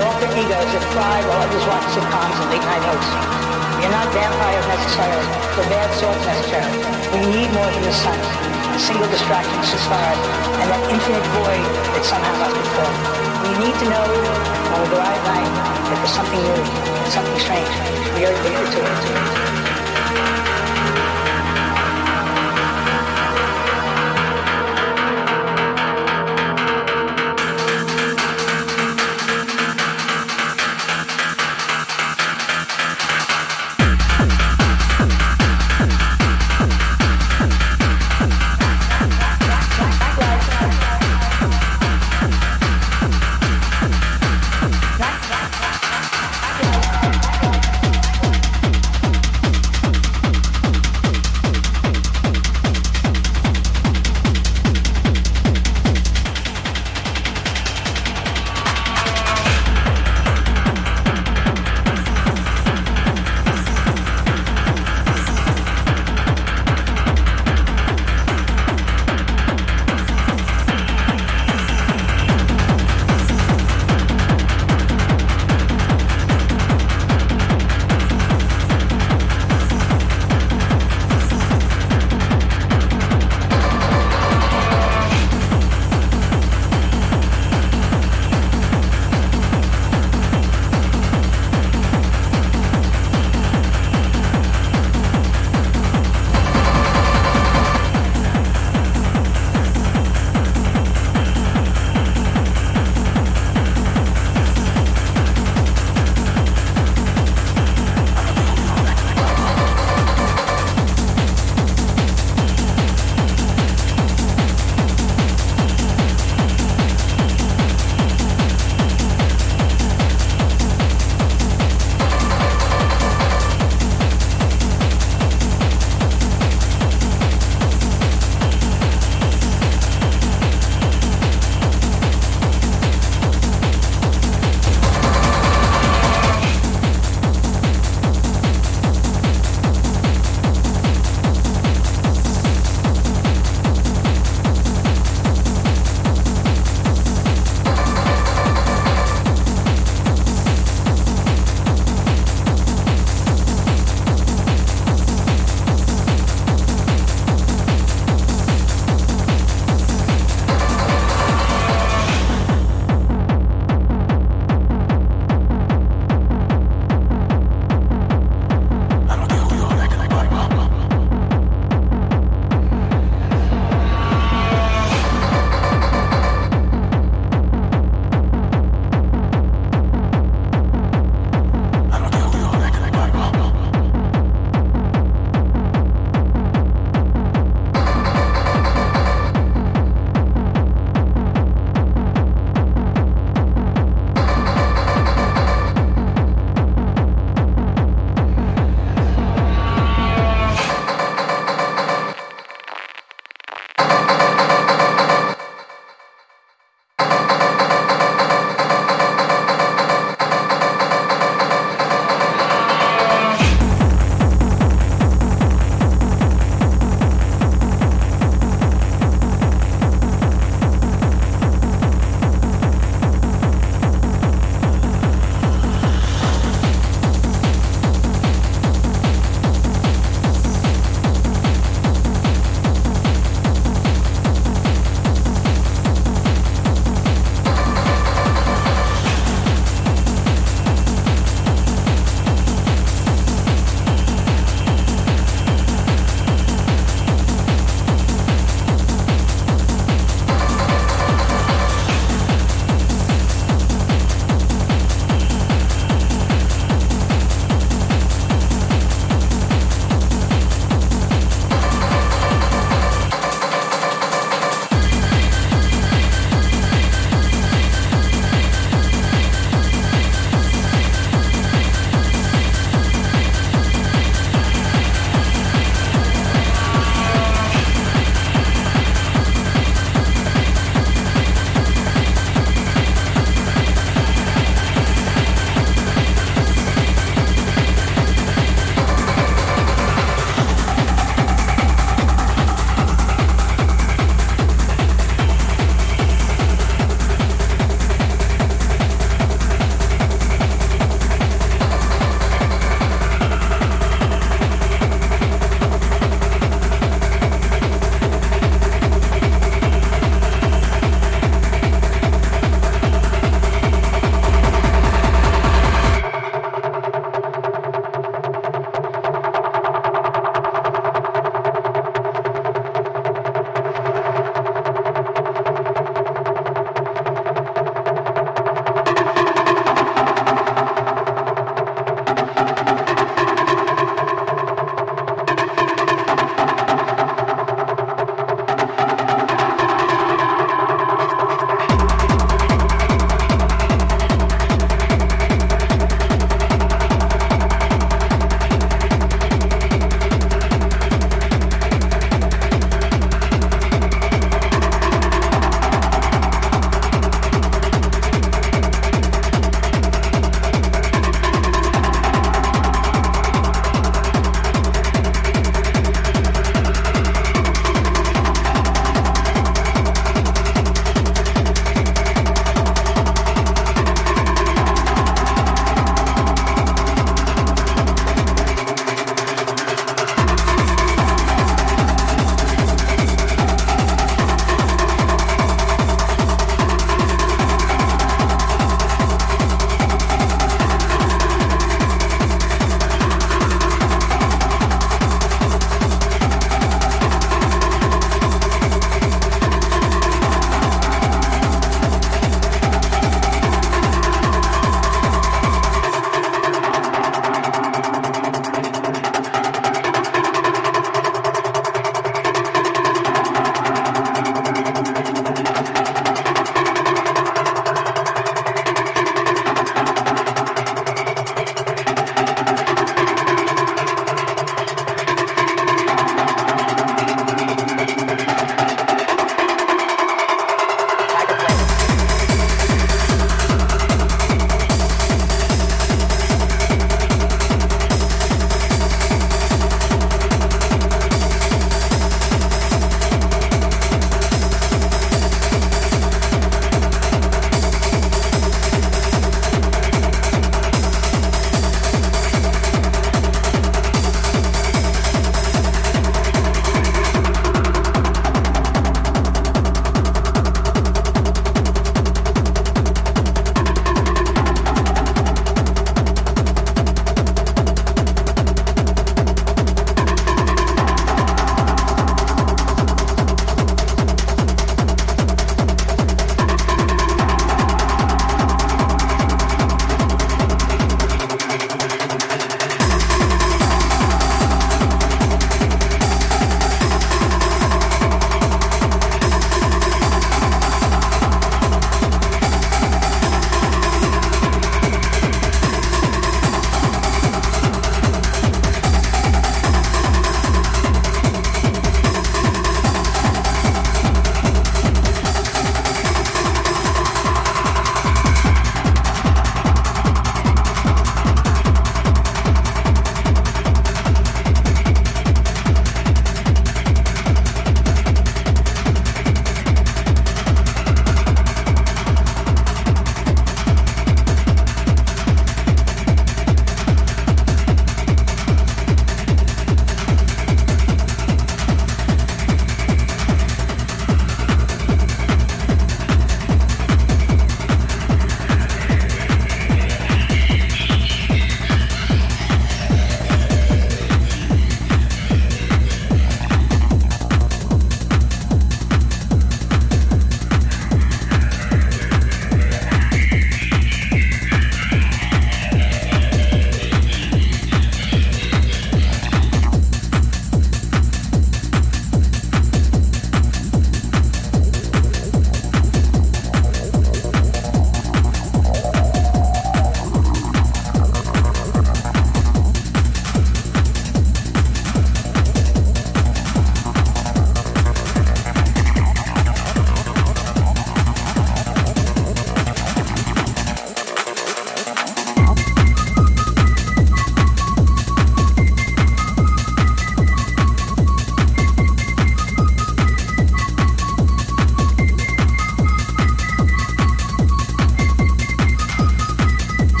All alter egos that thrive while others watch sitcoms and late night hosts. We are not vampires necessarily, or bad sorts necessarily. We need more than the sun, a single distraction to stars, and that infinite void that somehow must be filled. We need to know when we go out at night that there's something new, something strange. We are addicted to it.